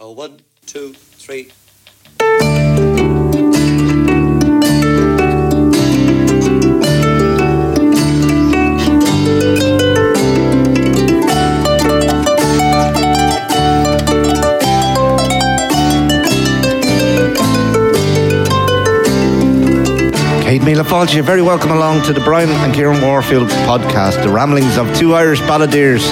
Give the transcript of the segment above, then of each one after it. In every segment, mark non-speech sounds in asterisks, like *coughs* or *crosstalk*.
Oh, one, two, three. Míle fáilte, you're very welcome along to the Brian and Kieran Warfield podcast, the ramblings of two Irish balladeers,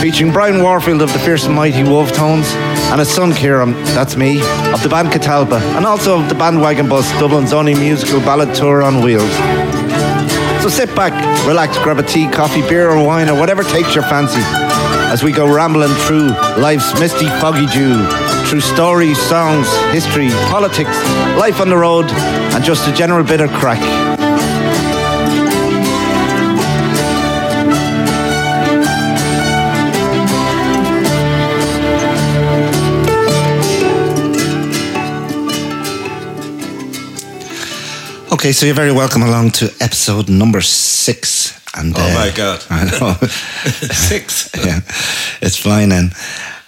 featuring Brian Warfield of the Fierce and Mighty Wolfe Tones and his son Kieran, that's me, of the band Catalpa, and also of the Bandwagon Bus, Dublin's only musical ballad tour on wheels. So sit back, relax, grab a tea, coffee, beer, or wine, or whatever takes your fancy, as we go rambling through life's misty, foggy dew, through stories, songs, history, politics, life on the road, and just a general bit of crack. Okay, so you're very welcome along to episode number six. And Oh my God. *laughs* I know. *laughs* Six. *laughs* yeah, it's flying in.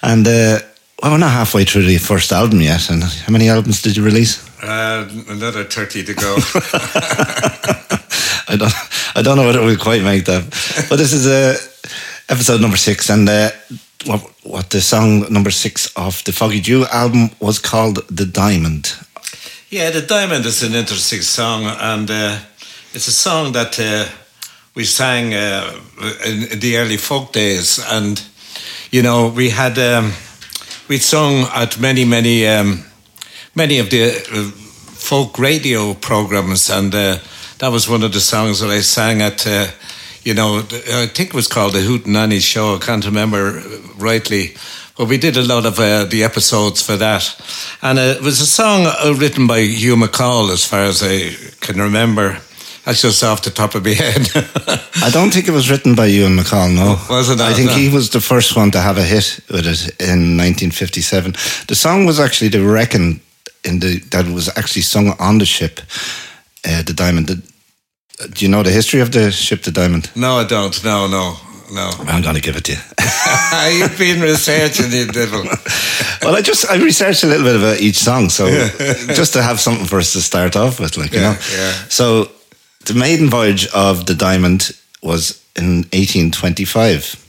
And uh, well, we're not halfway through the first album yet. And how many albums did you release? Uh, another 30 to go. I don't, I don't know whether we'll quite make that. But this is uh, episode number six, and uh, what, what the song number six of the Foggy Dew album was called "The Diamond." Yeah, The Diamond is an interesting song, and uh, it's a song that uh, we sang uh, in, the early folk days. And, you know, we had, um, we'd sung at many, many, um, many of the uh, folk radio programs, and uh, that was one of the songs that I sang at. Uh, you know, I think it was called the Hootenanny Show. I can't remember rightly, but we did a lot of uh, the episodes for that. And uh, it was a song uh, written by Ewan MacColl, as far as I can remember. That's just off the top of my *laughs* head. I don't think it was written by Ewan MacColl. No, Was it I think No. he was the first one to have a hit with it in 1957. The song was actually the reckon in the that was actually sung on the ship, uh, the Diamond. The, do you know the history of the ship, the Diamond? no, I don't. No, no, no. I'm going to give it to you. *laughs* You've been researching, you devil. *laughs* well, I just I researched a little bit about each song, so *laughs* just to have something for us to start off with, like you know. yeah. So the maiden voyage of the Diamond was in 1825,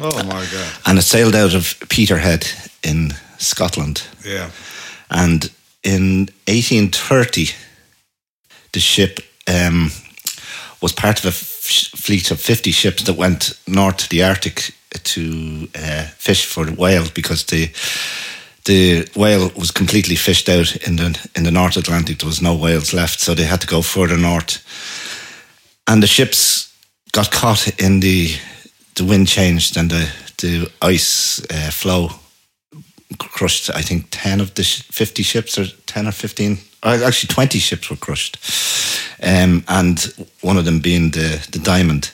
Oh, my God. and it sailed out of Peterhead in Scotland, Yeah. and in 1830, the ship um, was part of a f- fleet of 50 ships that went north to the Arctic to uh, fish for whales because the the whale was completely fished out in the in the North Atlantic. There was no whales left, so they had to go further north. And the ships got caught in the the wind changed and the the ice uh, flow crushed. I think ten of the sh- fifty ships, or ten or fifteen, actually twenty ships were crushed, um, and one of them being the the Diamond.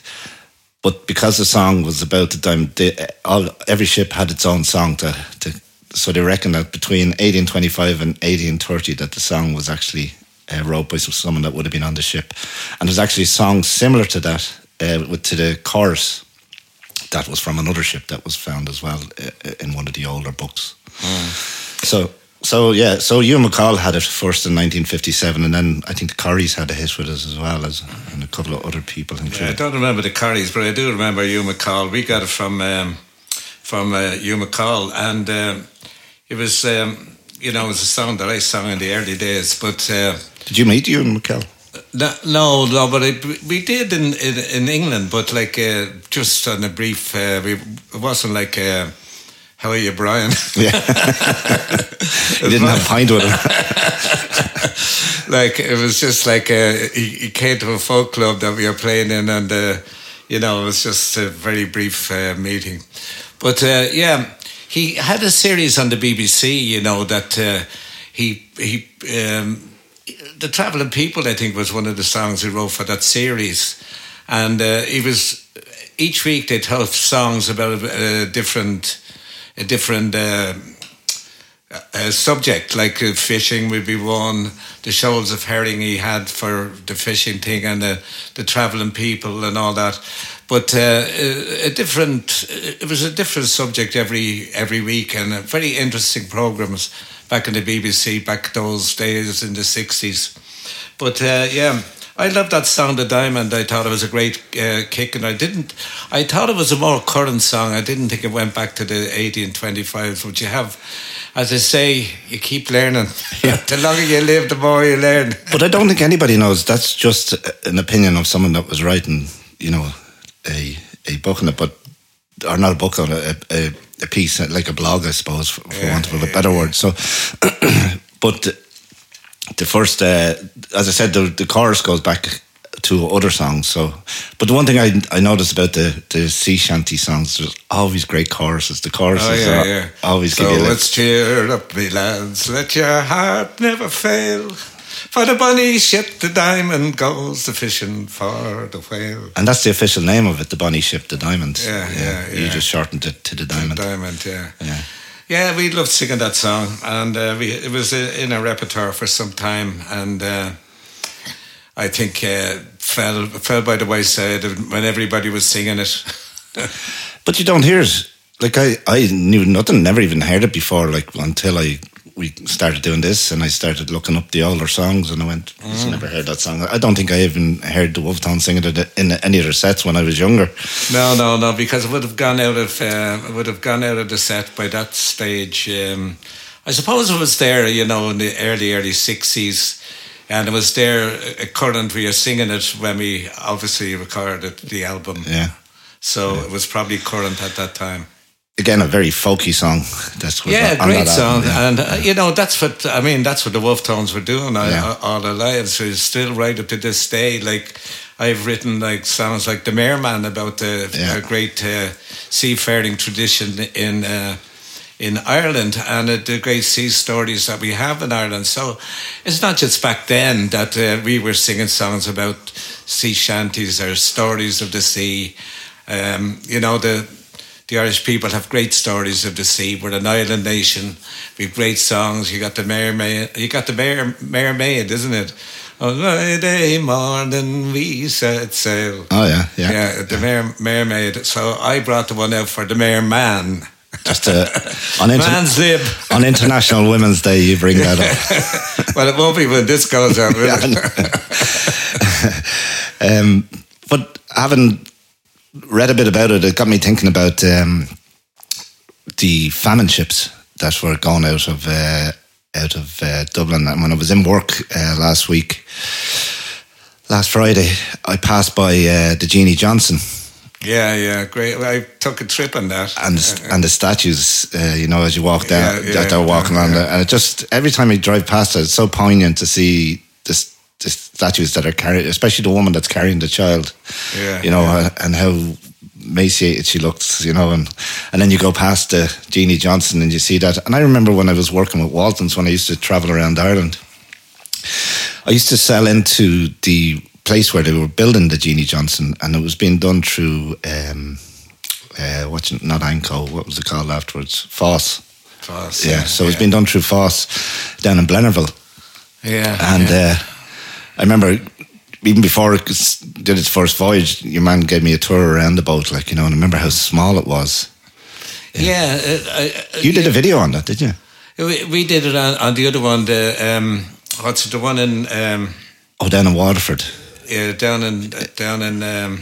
But because the song was about the diamond, they, all, every ship had its own song to, to. So they reckon that between 1825 and 1830, that the song was actually uh, wrote by someone that would have been on the ship, and there's actually songs similar to that uh, with to the chorus that was from another ship that was found as well uh, in one of the older books. So. So yeah, so Ewan MacColl had it first in 1957, and then I think the Corries had a hit with us as well as and a couple of other people. Yeah, I don't remember the Corries, but I do remember Ewan MacColl. We got it from um, from uh, MacColl, and um, it was um, you know it was a song that I sang in the early days. But uh, Did you meet Ewan MacColl? no, no, no, but it, we did in, in in England, but like uh, just on a brief. Uh, we, it wasn't like. Uh, how are you, Brian? Yeah. *laughs* you didn't have a pint with him. *laughs* like it was just like uh, he, he came to a folk club that we were playing in, and uh, you know it was just a very brief uh, meeting. But uh, yeah, he had a series on the BBC. You know that uh, he he um, the traveling people. I think was one of the songs he wrote for that series, and uh, he was each week they'd have songs about a, a different a different. Uh, a subject like uh, fishing would be one the shoals of herring he had for the fishing thing and the, the traveling people and all that but uh, a different. It was a different subject every every week, and very interesting programs back in the BBC back those days in the sixties. But uh, yeah, I love that song, The Diamond. I thought it was a great uh, kick, and I didn't. I thought it was a more current song. I didn't think it went back to the 80 and 25s, which you have. As I say, you keep learning. *laughs* Yeah. the longer you live, the more you learn. But I don't think anybody knows. That's just an opinion of someone that was writing, you know, a a book on it, but or not a book on it, a, a, a piece like a blog, I suppose, for, for yeah, want of a better yeah. word. So, *clears throat* but the first, uh, as I said, the, the chorus goes back to other songs. So, but the one thing I I noticed about the the sea shanty songs, there's always great choruses. The choruses oh, yeah, yeah. always so give you. let's cheer up, me lads. Let your heart never fail. For the bonny ship, the diamond goes the fishing for the whale. And that's the official name of it, the bonny ship, the diamond. Yeah, yeah, yeah. You just shortened it to the diamond. The diamond, yeah. Yeah. Yeah, we loved singing that song, and uh, we, it was uh, in our repertoire for some time, and uh, I think uh, fell fell by the wayside when everybody was singing it. *laughs* but you don't hear it. Like I, I knew nothing, never even heard it before. Like until I we started doing this, and I started looking up the older songs, and I went, mm. "I never heard that song." I don't think I even heard the Wolfe Tones singing it in any of their sets when I was younger. No, no, no, because it would have gone out of uh, would have gone out of the set by that stage. Um, I suppose it was there, you know, in the early early sixties, and it was there a current we are singing it when we obviously recorded the album. Yeah. So yeah. it was probably current at that time again a very folky song. That's what yeah, great song, yeah. and uh, you know that's what I mean. That's what the Wolfe Tones were doing all, yeah. all their lives. So still right up to this day. Like I've written like songs like the Merman about the yeah. great uh, seafaring tradition in. Uh, in Ireland and uh, the great sea stories that we have in Ireland. So it's not just back then that uh, we were singing songs about sea shanties or stories of the sea. Um, you know, the the Irish people have great stories of the sea. We're an island nation. We have great songs. You got the mermaid. You got the Mare, mermaid, isn't it? On Friday morning we set sail. Oh yeah, yeah. Yeah, the Mare, mermaid. So I brought the one out for the merman. Just uh, on, *laughs* inter- on International Women's Day, you bring that up. *laughs* well, it won't be when this goes out, will *laughs* it? um, but having read a bit about it, it got me thinking about um, the famine ships that were gone out of uh, out of uh, Dublin. And when I was in work uh, last week, last Friday, I passed by uh, the Jeanie Johnston. Yeah, yeah, great. I took a trip on that, and and the statues, uh, you know, as you walk down, yeah, yeah, that they're walking yeah, around, and it just every time you drive past it, it's so poignant to see this the statues that are carrying, especially the woman that's carrying the child. Yeah, you know, yeah. and how emaciated she looks, you know, and and then you go past the Jeanie Johnston and you see that. And I remember when I was working with Waltons when I used to travel around Ireland, I used to sell into the place where they were building the Jeanie Johnston, and it was being done through um, uh, what's not Anco, what was it called afterwards? FÁS. FÁS. Yeah, yeah so yeah. it's been done through FÁS down in Blennerville. Yeah, and. Yeah. Uh, I remember even before it did its first voyage, your man gave me a tour around the boat, like you know, and I remember how small it was. Yeah, yeah uh, you did a video on that, did you? We, we did it on, on the other one. The um, what's it, the one in? Um, oh, down in Waterford. Yeah, down in down in um,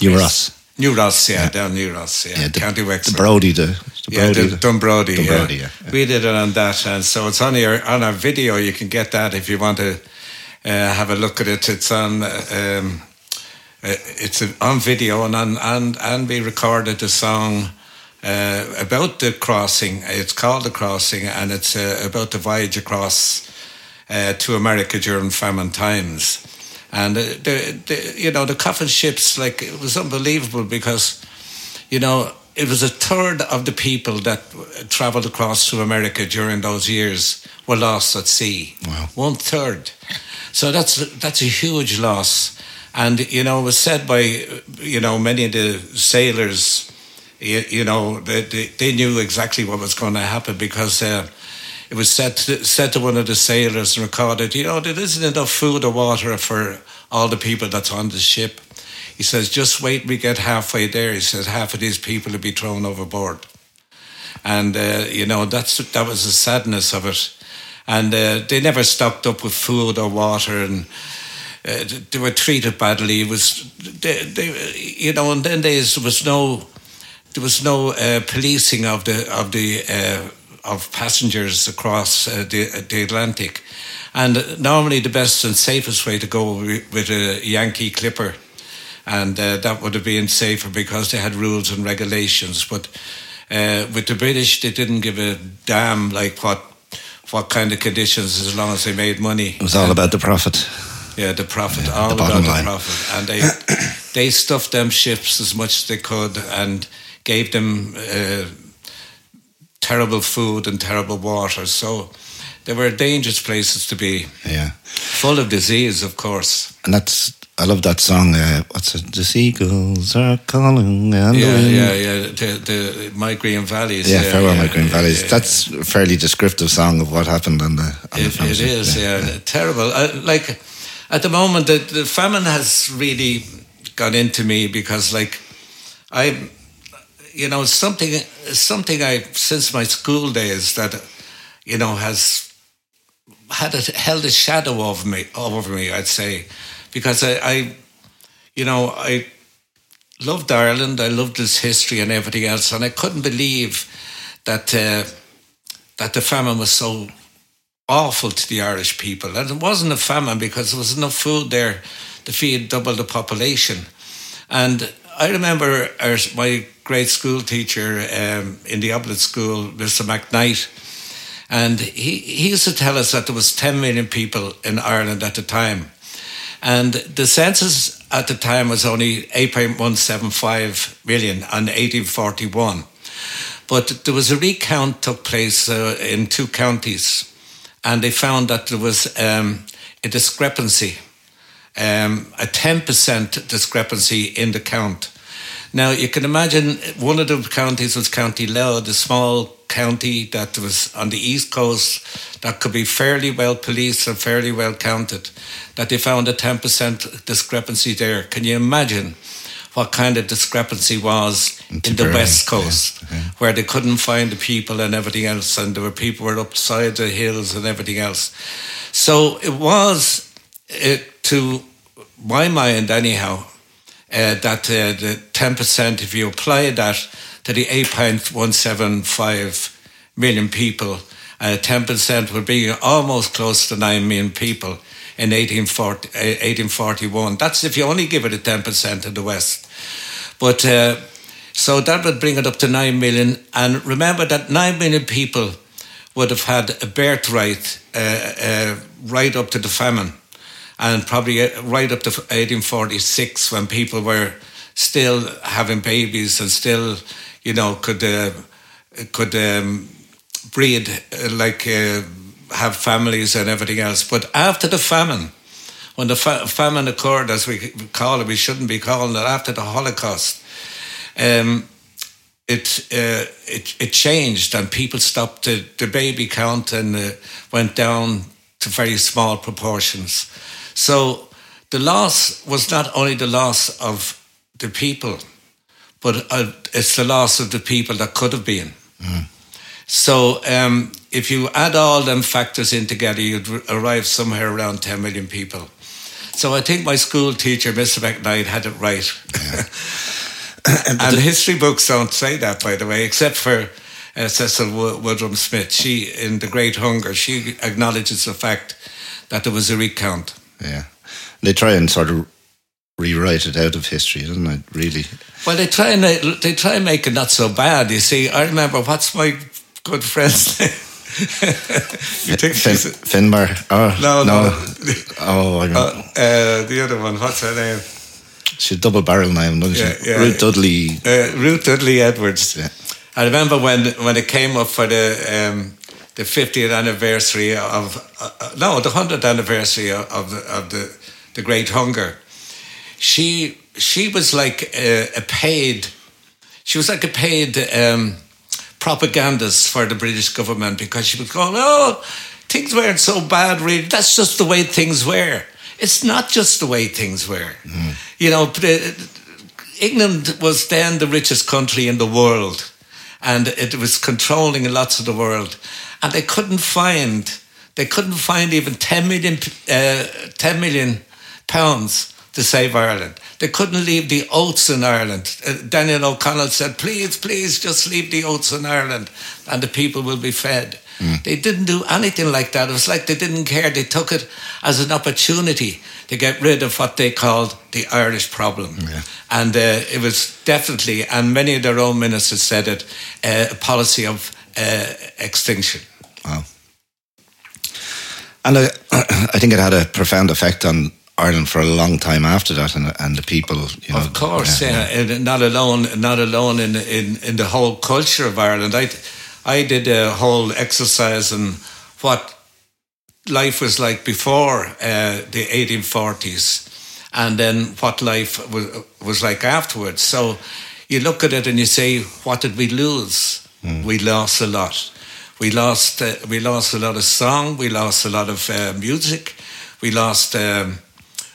New Ross. New Ross, yeah, yeah, down New Ross, yeah, yeah the, County Wexford. The Brodie, the, the Brodie, yeah, the, Dunbrody, Dunbrody, yeah. yeah. We did it on that, and so it's on your on our video. You can get that if you want to uh, have a look at it. It's on. Um, uh, it's on video and on, and and we recorded a song uh, about the crossing. It's called the crossing, and it's uh, about the voyage across uh, to America during famine times. And uh, the, the you know the coffin ships like it was unbelievable because you know it was a third of the people that travelled across to America during those years were lost at sea. Wow. One third. So that's that's a huge loss. And you know, it was said by you know many of the sailors, you, you know, they, they, they knew exactly what was going to happen because uh, it was said to, said to one of the sailors and recorded, you know, there isn't enough food or water for all the people that's on the ship. He says, just wait, we get halfway there. He says, half of these people will be thrown overboard. And, uh, you know, that's that was the sadness of it. And uh, they never stocked up with food or water and uh, they were treated badly. It was, they, they, you know, and then there was no, there was no uh, policing of the, of the, uh, of passengers across uh, the, the Atlantic. And normally the best and safest way to go with a Yankee Clipper. And uh, that would have been safer because they had rules and regulations. But uh, with the British, they didn't give a damn like what what kind of conditions as long as they made money. It was all and, about the profit. Yeah, the profit, yeah, all the about line. the profit. And they *coughs* they stuffed them ships as much as they could and gave them uh, terrible food and terrible water. So they were dangerous places to be. Yeah. Full of disease, of course. And that's I love that song. Uh, what's it? The seagulls are calling. And yeah, yeah, yeah. The, the My Green Valleys. Yeah, yeah farewell, yeah, My Green Valleys. Yeah, That's a fairly descriptive song of what happened on the. On it, the it is, yeah, terrible. Uh, like at the moment, the, the famine has really got into me because, like, I, you know, something, something I since my school days that, you know, has had a, held a shadow over me, over me. I'd say because I, I, you know, I loved Ireland. I loved its history and everything else, and I couldn't believe that uh, that the famine was so awful to the Irish people. And it wasn't a famine because there was enough food there to feed double the population. And I remember our, my great school teacher um, in the Oblate School, Mr. McKnight, and he, he used to tell us that there was 10 million people in Ireland at the time. And the census at the time was only 8.175 million in 1841. But there was a recount took place uh, in two counties, and they found that there was um, a discrepancy, um, a 10% discrepancy in the count. Now, you can imagine one of the counties was County Louth, the small county that was on the east coast that could be fairly well policed and fairly well counted, that they found a 10% discrepancy there. Can you imagine what kind of discrepancy was in, in the west coast, yeah, yeah. where they couldn't find the people and everything else, and there were people were upside the hills and everything else. So it was, it, to my mind anyhow, uh, that uh, the 10%, if you apply that to the 8.175 million people, uh, 10% would be almost close to 9 million people in 1840, 1841. Uh, That's if you only give it a 10% in the West. But uh, so that would bring it up to 9 million. And remember that 9 million people would have had a birthright right up to the famine and probably right up to 1846 when people were still having babies and still, you know, could uh, could um, breed uh, like uh, have families and everything else. But after the famine, when the fa- famine occurred, as we call it, we shouldn't be calling it after the Holocaust. Um, it, uh, it it changed and people stopped the, the baby count and uh, went down to very small proportions. So the loss was not only the loss of the people, but uh, it's the loss of the people that could have been. Mm. So um, if you add all them factors in together, you'd arrive somewhere around 10 million people. So I think my school teacher, Mr. McKnight, had it right. Yeah. *laughs* and history books don't say that, by the way, except for uh, Cecil Woodham-Smith. She, in The Great Hunger, she acknowledges the fact that there was a recount. Yeah. They try and sort of rewrite it out of history, doesn't it? Really. Well, they try and they try and make it not so bad. You see, I remember what's my good friend's *laughs* name. you think fin- Finbar? Oh no, no. no. Oh, I uh, uh, the other one. What's her name? She's double barrel name, doesn't yeah, she? Yeah. Ruth Dudley. Uh, Ruth Dudley Edwards. Yeah. I remember when when it came up for the um, the 50th anniversary of uh, no the 100th anniversary of the of the the Great Hunger. She she was like a, a paid, she was like a paid um, propagandist for the British government because she was going, oh, things weren't so bad, really. That's just the way things were. it's not just the way things were. You know, England was then the richest country in the world, and it was controlling lots of the world, and they couldn't find they couldn't find even 10 million, uh, 10 million pounds to save Ireland. They couldn't leave the oats in Ireland. Uh, Daniel O'Connell said, please, please just leave the oats in Ireland and the people will be fed. Mm. They didn't do anything like that. It was like they didn't care. They took it as an opportunity to get rid of what they called the Irish problem. Yeah. And uh, it was definitely, and many of their own ministers said it, uh, a policy of uh, extinction. Wow. And I, *clears throat* I think it had a profound effect on Ireland for a long time after that, and, and the people. You know, of course, yeah, yeah. yeah. not alone, not alone in, in in the whole culture of Ireland. I I did a whole exercise on what life was like before uh, the 1840s, and then what life was was like afterwards. So you look at it and you say, what did we lose? Mm. We lost a lot. We lost uh, we lost a lot of song. We lost a lot of uh, music. We lost. Um,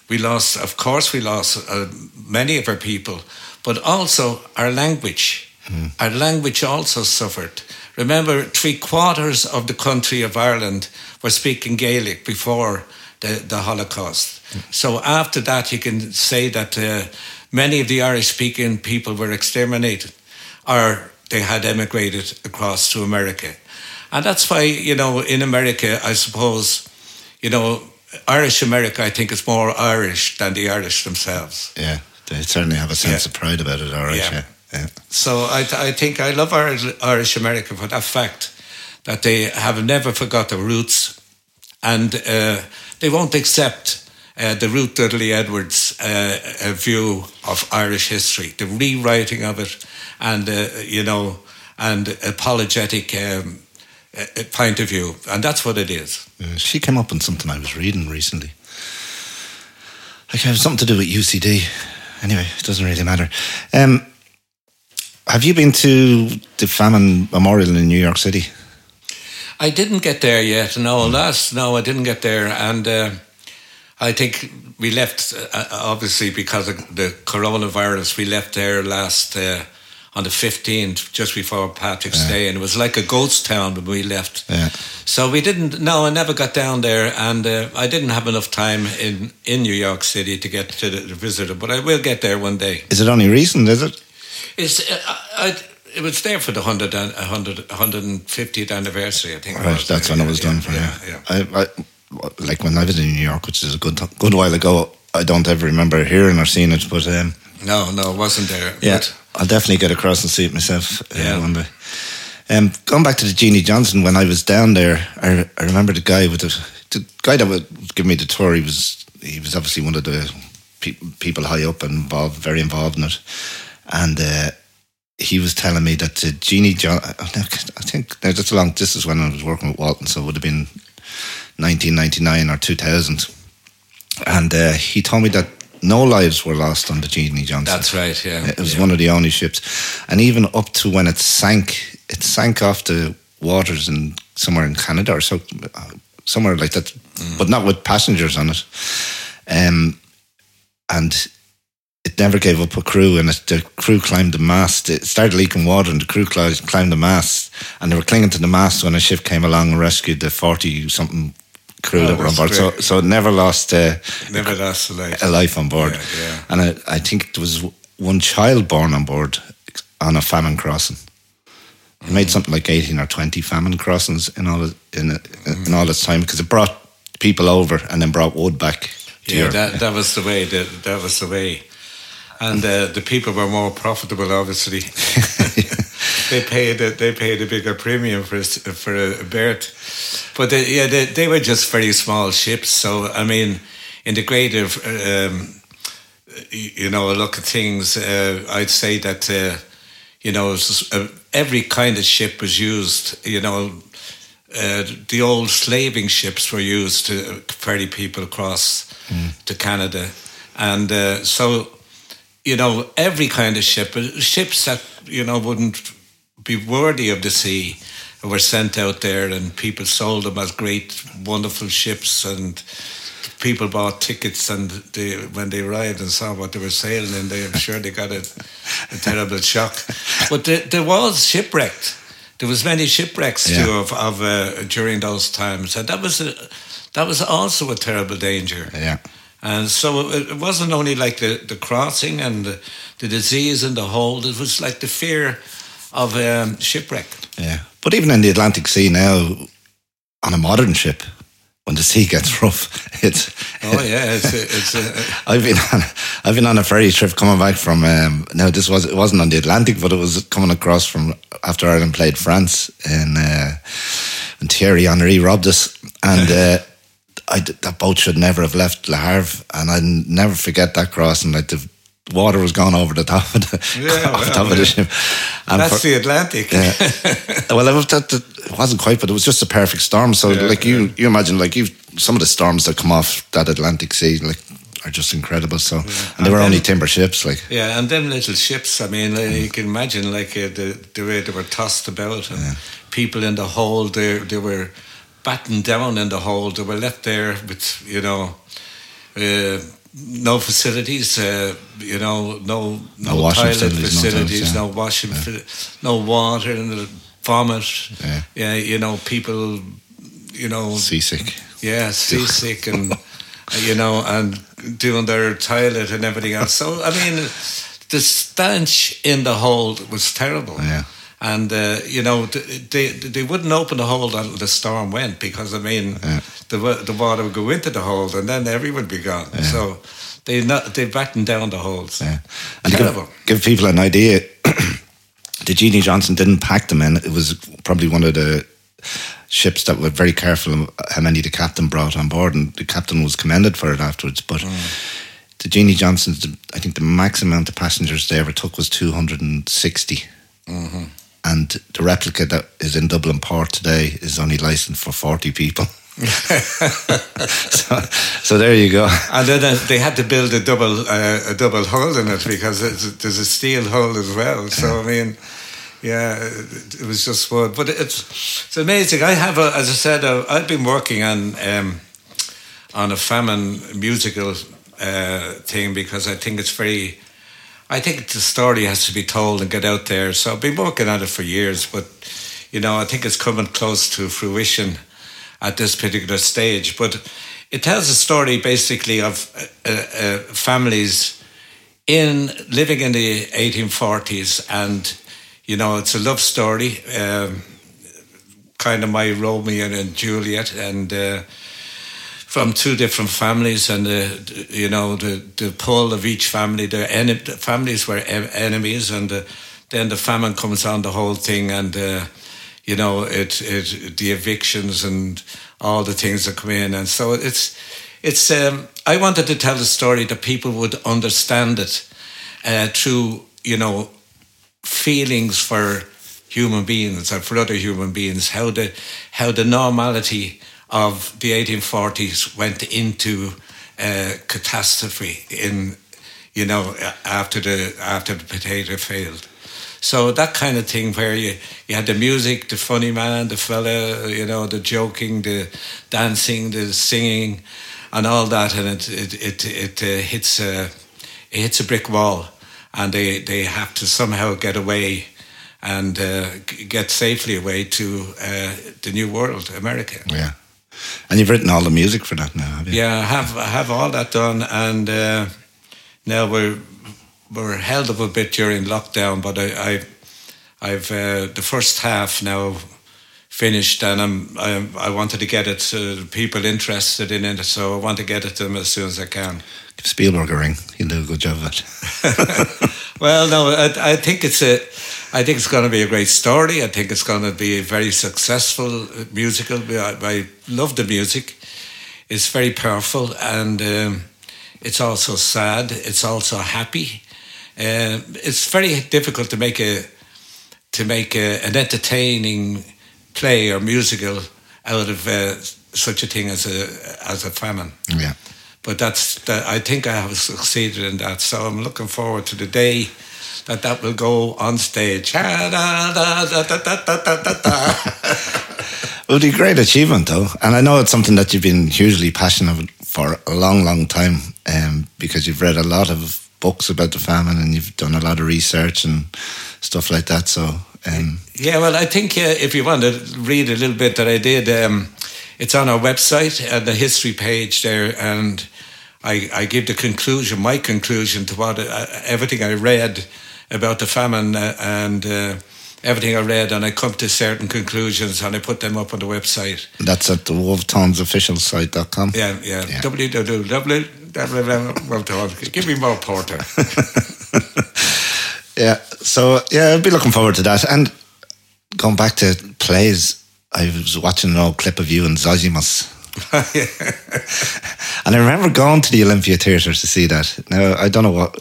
we lost, of course, we lost uh, many of our people, but also our language. Mm. Our language also suffered. Remember, three quarters of the country of Ireland were speaking Gaelic before the, the Holocaust. Mm. So after that, you can say that uh, many of the Irish speaking people were exterminated or they had emigrated across to America. And that's why, you know, in America, I suppose, you know, Irish America, I think, is more Irish than the Irish themselves. Yeah, they certainly have a sense yeah. of pride about it, Irish. Yeah. yeah. yeah. So I, th- I think I love Irish America for that fact that they have never forgot their roots and uh, they won't accept uh, the Ruth Dudley Edwards uh, view of Irish history, the rewriting of it, and uh, you know, and apologetic um, point of view, and that's what it is. Yeah, she came up on something I was reading recently. Like it have something to do with UCD. Anyway, it doesn't really matter. Um, have you been to the Famine Memorial in New York City? I didn't get there yet. No, mm. last no, I didn't get there, and uh, I think we left uh, obviously because of the coronavirus. We left there last. Uh, on the 15th, just before Patrick's yeah. Day, and it was like a ghost town when we left. Yeah. So we didn't. No, I never got down there, and uh, I didn't have enough time in in New York City to get to the, the visitor. But I will get there one day. Is it only recent? Is it? It's. Uh, I, it was there for the 100, 100, 150th anniversary, I think. Right, that's when it was done for. Yeah, yeah. I, I, like when I was in New York, which is a good good while ago. I don't ever remember hearing or seeing it, but um, no, no, it wasn't there. Yeah, but, I'll definitely get across and see it myself uh, one day. Um, going back to the Jeanie Johnston, when I was down there, I, I remember the guy with the, the guy that would give me the tour. He was he was obviously one of the pe- people high up and involved, very involved in it, and uh, he was telling me that the Jeanie John, I think now that's long. This is when I was working with Walton, so it would have been 1999 or 2000, and uh, he told me that no lives were lost on the Jeanie Johnston. That's right. Yeah, it was yeah. one of the only ships, and even up to when it sank, it sank off the waters in somewhere in Canada or so, uh, somewhere like that, mm. but not with passengers on it. Um, and it never gave up a crew, and it, the crew climbed the mast. It started leaking water, and the crew climbed the mast, and they were clinging to the mast when a ship came along and rescued the forty something crew oh, that were on board. So, so never lost uh, never lost a life. a life on board. Yeah, yeah. And I, I think there was one child born on board on a famine crossing. It made something like eighteen or twenty famine crossings in all in in all its time because it brought people over and then brought wood back. yeah, that that was the way. That that was the way, and uh, the people were more profitable, obviously. *laughs* *laughs* they paid a, they paid a bigger premium for for a berth, but they, yeah, they, they were just very small ships. So I mean, in the greater, um, you know, look at things, uh, I'd say that uh, you know uh, every kind of ship was used. You know, uh, the old slaving ships were used to ferry people across mm. to Canada, and uh, so you know every kind of ship, uh, ships that you know wouldn't be worthy of the sea were sent out there and people sold them as great, wonderful ships and people bought tickets and they, when they arrived and saw what they were sailing in, they, I'm sure they got a, a terrible shock. *laughs* But the, there was shipwrecked. There was many shipwrecks Yeah. too of, of uh, during those times, and that was a, that was also a terrible danger. Yeah. And so it, wasn't only like the, the crossing and the, the disease in the hold; it was like the fear of um, shipwreck. Yeah. But even in the Atlantic Sea now, on a modern ship, when the sea gets rough, *laughs* it's. Oh yeah, it's a, it's a, *laughs* I've been on, I've been on a ferry trip coming back from. Um, now this was it wasn't on the Atlantic, but it was coming across from after Ireland played France in uh, and Thierry Henry robbed us, and *laughs* uh, I that boat should never have left Le Havre, and I never forget that crossing. Like the water was going over the top of the Yeah, *laughs* well, top of the ship. And that's for- the Atlantic. yeah. *laughs* well, it, was, it wasn't quite, but it was just a perfect storm. So, Yeah, like you, you imagine, like you, some of the storms that come off that Atlantic Sea, like, are just incredible. So, and they were then- only timber ships, like. Yeah, and them little ships. I mean, like, you can imagine like uh, the the way they were tossed about, and people in the hold. They they were battened down in the hold. They were left there with you know. Uh, no facilities, uh, you know, no No no, washing toilet facilities, no facilities, toilets, yeah. no washing, fa- no water, and the vomit. Yeah. yeah, you know, people, you know, Seasick. yeah, *laughs* seasick and you know, and doing their toilet and everything else. So I mean, the stench in the hold was terrible. Yeah. And uh, you know they they wouldn't open the hold until the storm went because I mean Yeah. the the water would go into the hold and then everyone would be gone. So they not they battened down the holds. Yeah. And to give, Terrible. give people an idea, *clears throat* the Jeannie Johnston didn't pack them in. It was probably one of the ships that were very careful how many the captain brought on board, and the captain was commended for it afterwards. But the Jeannie Johnstons, I think the max amount of passengers they ever took was 260. And the replica that is in Dublin Port today is only licensed for 40 people. *laughs* so, so there you go. And then uh, they had to build a double uh, a double hull in it because it's, there's a steel hull as well. So I mean, yeah, it, it was just fun. But it's it's amazing. I have, a, as I said, uh, I've been working on um, on a famine musical uh, thing because I think it's very. I think the story has to be told and get out there. So I've been working on it for years, but you know, I think it's coming close to fruition at this particular stage. But it tells a story basically of uh, uh, families in living in the 1840s, and you know, it's a love story, um, kind of my Romeo and Juliet, and. Uh, from two different families, and the, you know the the pull of each family. Their en- the families were en- enemies, and the, then the famine comes on the whole thing, and uh, you know it it the evictions and all the things that come in, and so it's it's. Um, I wanted to tell the story that people would understand it uh, through you know feelings for human beings and for other human beings, how the how the normality of the 1840s went into uh, catastrophe in you know after the after the potato failed. So that kind of thing where you, you had the music, the funny man, the fella, you know, the joking, the dancing, the singing, and all that, and it it it, it uh, hits a it hits a brick wall, and they they have to somehow get away and uh, get safely away to uh, the new world, America. Yeah. And you've written all the music for that now, have you? Yeah, I have I have all that done, and uh, now we're we're held up a bit during lockdown, but I, I I've uh, the first half now finished, and I'm, I'm I wanted to get it to people interested in it, so I want to get it to them as soon as I can. Give Spielberg a ring. He'll do a good job of it. *laughs* Well, no, I, I think it's a, I think it's going to be a great story. I think it's going to be a very successful uh, musical. I, I love the music. It's very powerful, and um, it's also sad. It's also happy. Uh, it's very difficult to make a, to make a, an entertaining play or musical out of uh, such a thing as a as a famine yeah. but that's that I think I have succeeded in that. So I'm looking forward to the day that that will go on stage. It would be a great achievement, though. And I know it's something that you've been hugely passionate for a long, long time um, because you've read a lot of books about the famine and you've done a lot of research and stuff like that. So, um, yeah, well, I think uh, if you want to read a little bit that I did, um, it's on our website at the history page there, and I, I give the conclusion, my conclusion to what uh, everything I read about the famine uh, and uh, everything I read, and I come to certain conclusions, and I put them up on the website. That's at the Wolftones official site.com. Yeah, yeah. yeah. www. Give me more porter. *laughs* yeah, so yeah, I'll be looking forward to that. And going back to plays, I was watching an old clip of you and Zosimus. *laughs* *laughs* and I remember going to the Olympia Theatre to see that. Now I don't know what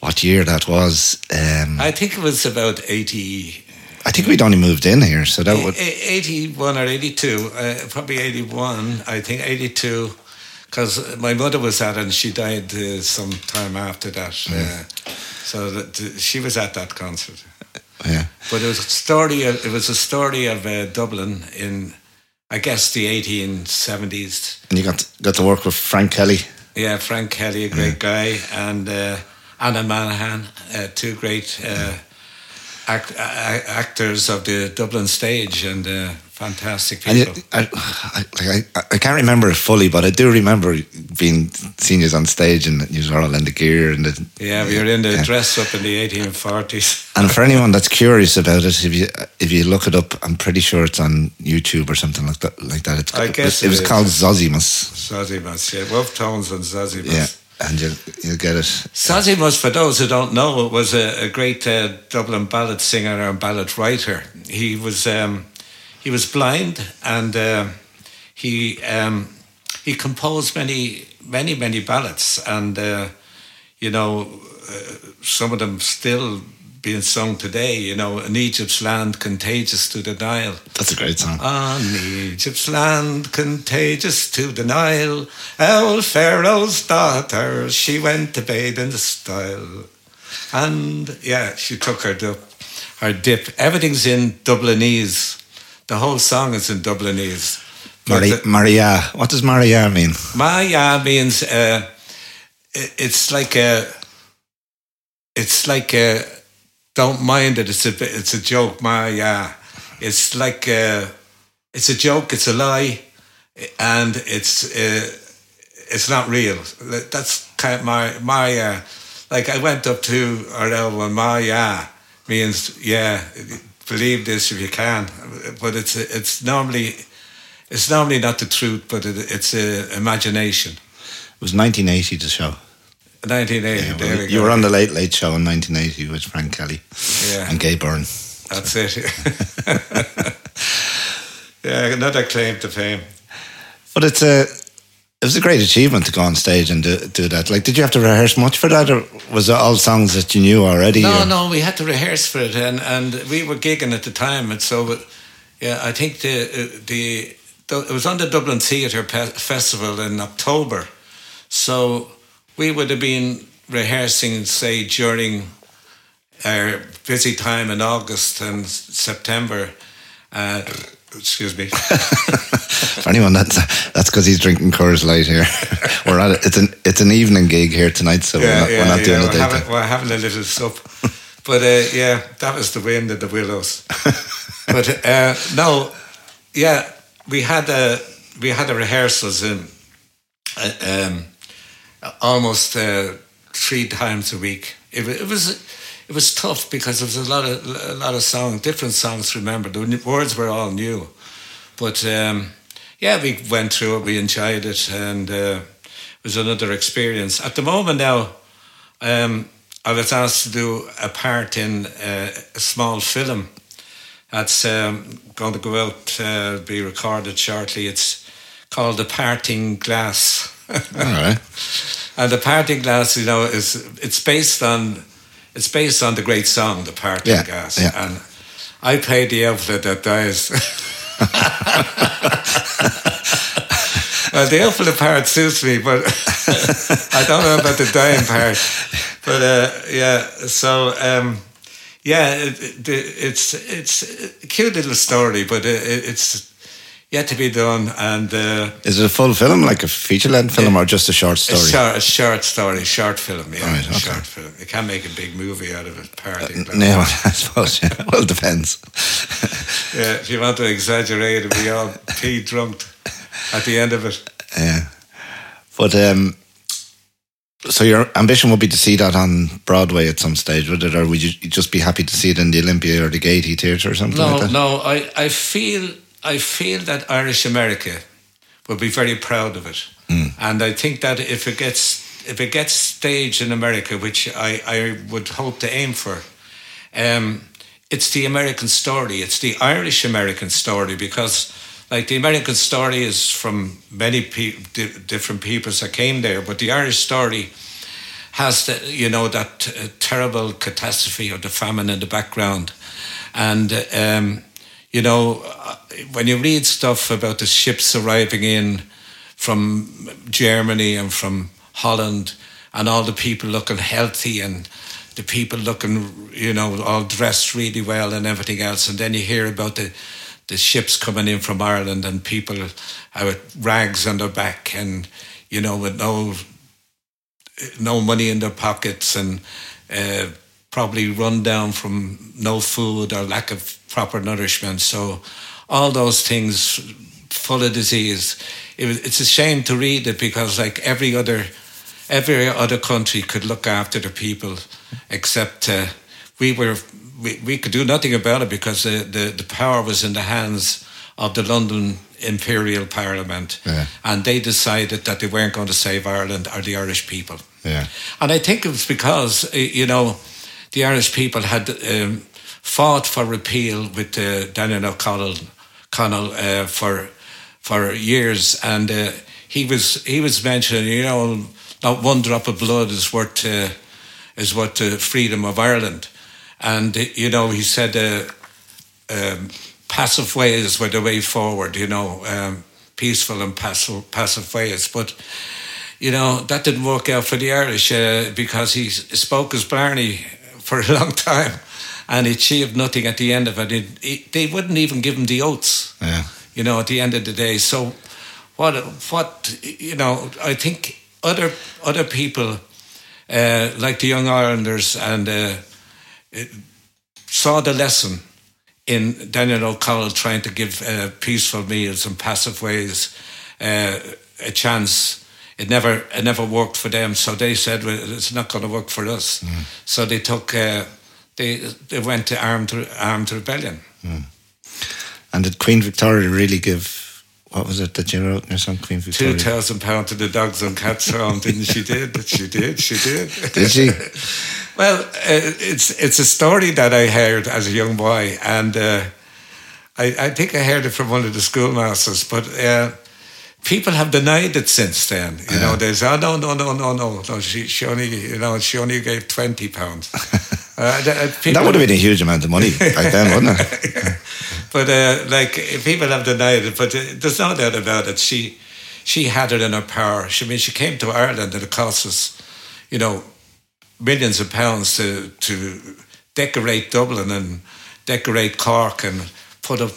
what year that was. Um, I think it was about eighty. I think we'd only moved in here, so that would eighty-one or eighty-two, uh, probably eighty-one. I think eighty-two, because my mother was at it and she died uh, some time after that. Mm. Uh, so that she was at that concert. Yeah, but it was a story. Of, it was a story of uh, Dublin in, I guess, the eighteen seventies. And you got to, got to work with Frank Kelly. Yeah, Frank Kelly, a great yeah. guy, and uh, Anna Manahan, uh, two great act, actors of the Dublin stage and uh, fantastic people. You, I, I, I, I, can't remember it fully, but I do remember being seniors on stage and you were all in the gear and the, yeah, we were in the yeah. dress up in the 1840s. *laughs* and for anyone that's curious about it, if you if you look it up, I'm pretty sure it's on YouTube or something like that. Like that, it's, I guess it, it was called Zosimus. Zosimus, yeah, Wolfe Tones and Zosimus. Yeah and you you get it. Zosimus, for those who don't know, was a, a great uh, Dublin ballad singer and ballad writer. He was um, he was blind, and uh, he um, he composed many many many ballads, and uh, you know uh, some of them still being sung today, you know, in Egypt's land, contagious to the Nile. That's a great song. On Egypt's land, contagious to the Nile, El Pharaoh's daughter, she went to bathe in the style. And yeah, she took her dip. Her dip. Everything's in Dublinese. The whole song is in Dublinese. Maria, Maria. What does Maria mean? Maria means uh, it's like a. It's like a don't mind it. It's a it's a joke. My yeah, it's like uh, it's a joke. It's a lie, and it's uh, it's not real. That's kind of my my uh, like I went up to Arel and my yeah means yeah believe this if you can, but it's it's normally it's normally not the truth, but it, it's a imagination. It was 1980 the show. 1980. Yeah, well, you were on the Late Late Show in 1980 with Frank Kelly yeah. and Gay Byrne. That's it. *laughs* yeah, another claim to fame. But it's a it was a great achievement to go on stage and do, do, that. Like, did you have to rehearse much for that, or was it all songs that you knew already? No, or? no, we had to rehearse for it, and, and we were gigging at the time, and so yeah, I think the the, the it was on the Dublin Theatre Festival in October, so we would have been rehearsing, say, during our busy time in August and September. Uh, excuse me. *laughs* For anyone that's that's because he's drinking Coors Light here. *laughs* we're at it. It's an it's an evening gig here tonight, so yeah, we're not, yeah, we're not yeah, doing we're. Having, we're having a little sup, *laughs* but uh, yeah, that was the wind of the willows. but uh, no, yeah, we had a we had a rehearsals in. Uh, um, almost uh, three times a week. It, it, was it was tough because there was a lot of a lot of songs, different songs remember. The words were all new, but um, yeah, we went through it. We enjoyed it, and uh, it was another experience. At the moment now, um, I was asked to do a part in uh, a small film that's um, going to go out, uh, be recorded shortly. It's called The Parting Glass. *laughs* All right. and the parting glass, you know, is it's based on it's based on the great song, The Parting yeah, Glass. Yeah. And I played the outfit that dies. *laughs* well, the outfit part suits me, but *laughs* I don't know about the dying part. But uh, yeah, so um, yeah, it, it, it's it's a cute little story, but it, it's yet to be done, and uh, Is it a full film, like a feature length film, or just a short a story? short, a short story, short film. Yeah, Right, a okay. short film. You can't make a big movie out of it. Party. N- No, *laughs* I suppose. Yeah. Well, it depends. *laughs* Yeah, if you want to exaggerate it, we all pee drunk at the end of it. Yeah. But um, so your ambition would be to see that on Broadway at some stage, would it, or would you just be happy to see it in the Olympia or the Gaiety Theatre or something No, like that? no, I, I feel I feel that Irish America will be very proud of it, and I think that if it gets if it gets staged in America, which I, I would hope to aim for, um, it's the American story. It's the Irish American story because, like, the American story is from many pe- di- different peoples that came there, but the Irish story has the, you know that uh, terrible catastrophe of the famine in the background, and um, you know uh, when you read stuff about the ships arriving in from Germany and from Holland, and all the people looking healthy and the people looking you know all dressed really well and everything else, and then you hear about the the ships coming in from Ireland and people with rags on their back and you know with no no money in their pockets and uh, probably run down from no food or lack of proper nourishment. So all those things full of disease. It, was- it's a shame to read it because like every other every other country could look after the people except uh, we were we, we could do nothing about it because the, the, the power was in the hands of the London Imperial Parliament Yeah. and they decided that they weren't going to save Ireland or the Irish people. Yeah. And I think it was because, you know, the Irish people had um, fought for repeal with uh, Daniel O'Connell Connell, uh, for for years, and uh, he was he was mentioning, you know, not one drop of blood is worth uh, is worth the freedom of Ireland, and uh, you know he said uh, um, passive ways were the way forward, you know, um, peaceful and passive passive ways, but you know, that didn't work out for the Irish uh, because he spoke as Blarney for a *laughs* long time and he achieved nothing at the end of it. It- it- they wouldn't even give him the oaths, Yeah. you know, at the end of the day. So, what, what you know, I think other other people uh, like the Young Irelanders and uh, saw the lesson in Daniel O'Connell trying to give uh, peaceful meals and passive ways uh, a chance. It never it never worked for them, so they said well, it's not going to work for us. So they took uh, they they went to armed armed rebellion. And did Queen Victoria really give, what was it that you wrote in your song, Queen Victoria? Two thousand pound to the dogs and cats home, didn't she? Did she did she did? Did she? *laughs* Well, uh, it's it's a story that I heard as a young boy, and uh, I, I think I heard it from one of the schoolmasters. But uh, people have denied it since then. You know, there's oh no no no no no no. She she only you know she only gave twenty pounds. *laughs* Uh, uh, that would have been a huge amount of money back then, wouldn't it? *laughs* but uh, like people have denied it, but uh, there's no doubt about it. She she had it in her power. She I mean she came to Ireland and it cost us, you know, millions of pounds to to decorate Dublin and decorate Cork and put up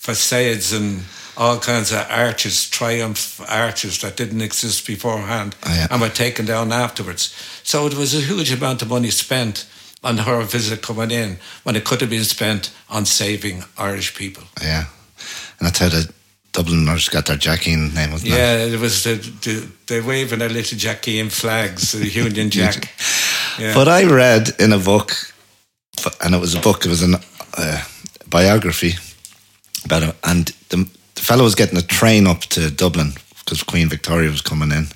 facades and all kinds of arches, triumph arches that didn't exist beforehand Oh, yeah. and were taken down afterwards. So it was a huge amount of money spent on her visit coming in when it could have been spent on saving Irish people. Yeah. And that's how the Dubliners got their Jackeen name, wasn't it? Yeah, it was the, the they waving their little Jackie in flags, the Union *laughs* Jack. Yeah. But I read in a book, and it was a book, it was a uh, biography about it, and the, the fellow was getting a train up to Dublin because Queen Victoria was coming in.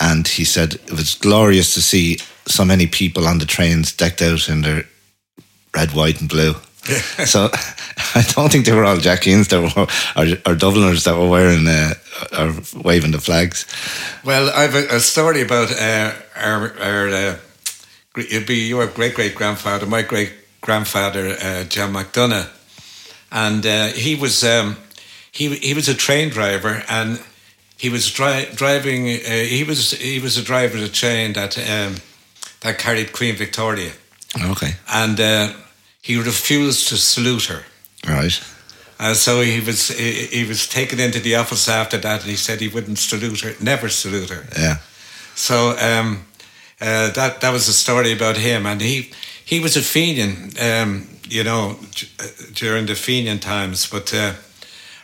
And he said it was glorious to see so many people on the trains decked out in their red, white, and blue. so *laughs* I don't think they were all Jackeens that were, or, or Dubliners that were wearing uh, or waving the flags. Well, I have a, a story about uh, our, our uh, it'd be your great great grandfather, my great grandfather, uh, John McDonough, and uh, he was um, he he was a train driver, and he was dri- driving. Uh, he was he was a driver of a train that um, that carried Queen Victoria, Okay. and uh, he refused to salute her. Right. And so he was he, he was taken into the office after that, and he said he wouldn't salute her, never salute her. Yeah. So um, uh, that that was a story about him, and he he was a Fenian, um, you know, d- uh, during the Fenian times, but uh,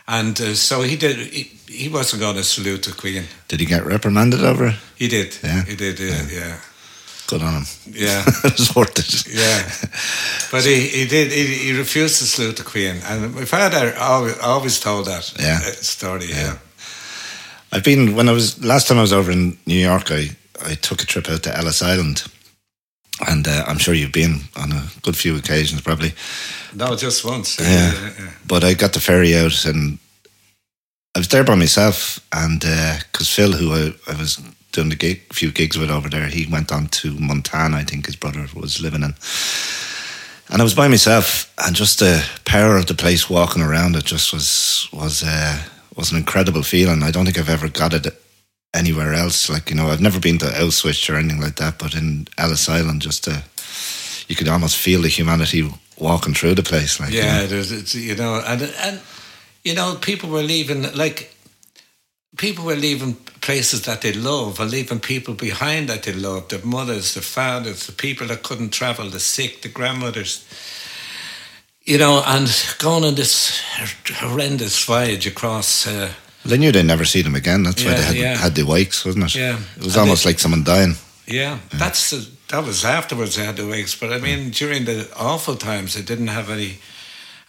and uh, so he did. He, he wasn't going to salute the Queen. Did he get reprimanded over it? He did. Yeah. He did. Yeah. Yeah. Good on him. Yeah. *laughs* it was worth it. Yeah, but he, he did he, he refused to salute the Queen, and my father always, always told that Yeah. uh, story. Yeah. I've been when I was last time I was over in New York. I I took a trip out to Ellis Island, and uh, I'm sure you've been on a good few occasions, probably. no, just once. Yeah. yeah. But I got the ferry out, and I was there by myself, and because Phil, who I, I was doing the gig, few gigs with over there, he went on to Montana. I think his brother was living in. And I was by myself, and just the power of the place, walking around it, just was was uh, was an incredible feeling. I don't think I've ever got it anywhere else. Like you know, I've never been to Auschwitz or anything like that, but in Ellis Island, just uh, you could almost feel the humanity walking through the place. Like you Yeah, know. there's, it's, you know, and and you know, people were leaving like people were leaving places that they love, and leaving people behind that they love. The mothers, the fathers, the people that couldn't travel, the sick, the grandmothers. You know, and going on this horrendous voyage across. Uh, They knew they'd never see them again. That's why they had, yeah. had the wakes, wasn't it? Yeah. It was And almost they- like someone dying. Yeah, that's the, that was afterwards. They had the wakes, but I mean, during the awful times, they didn't have any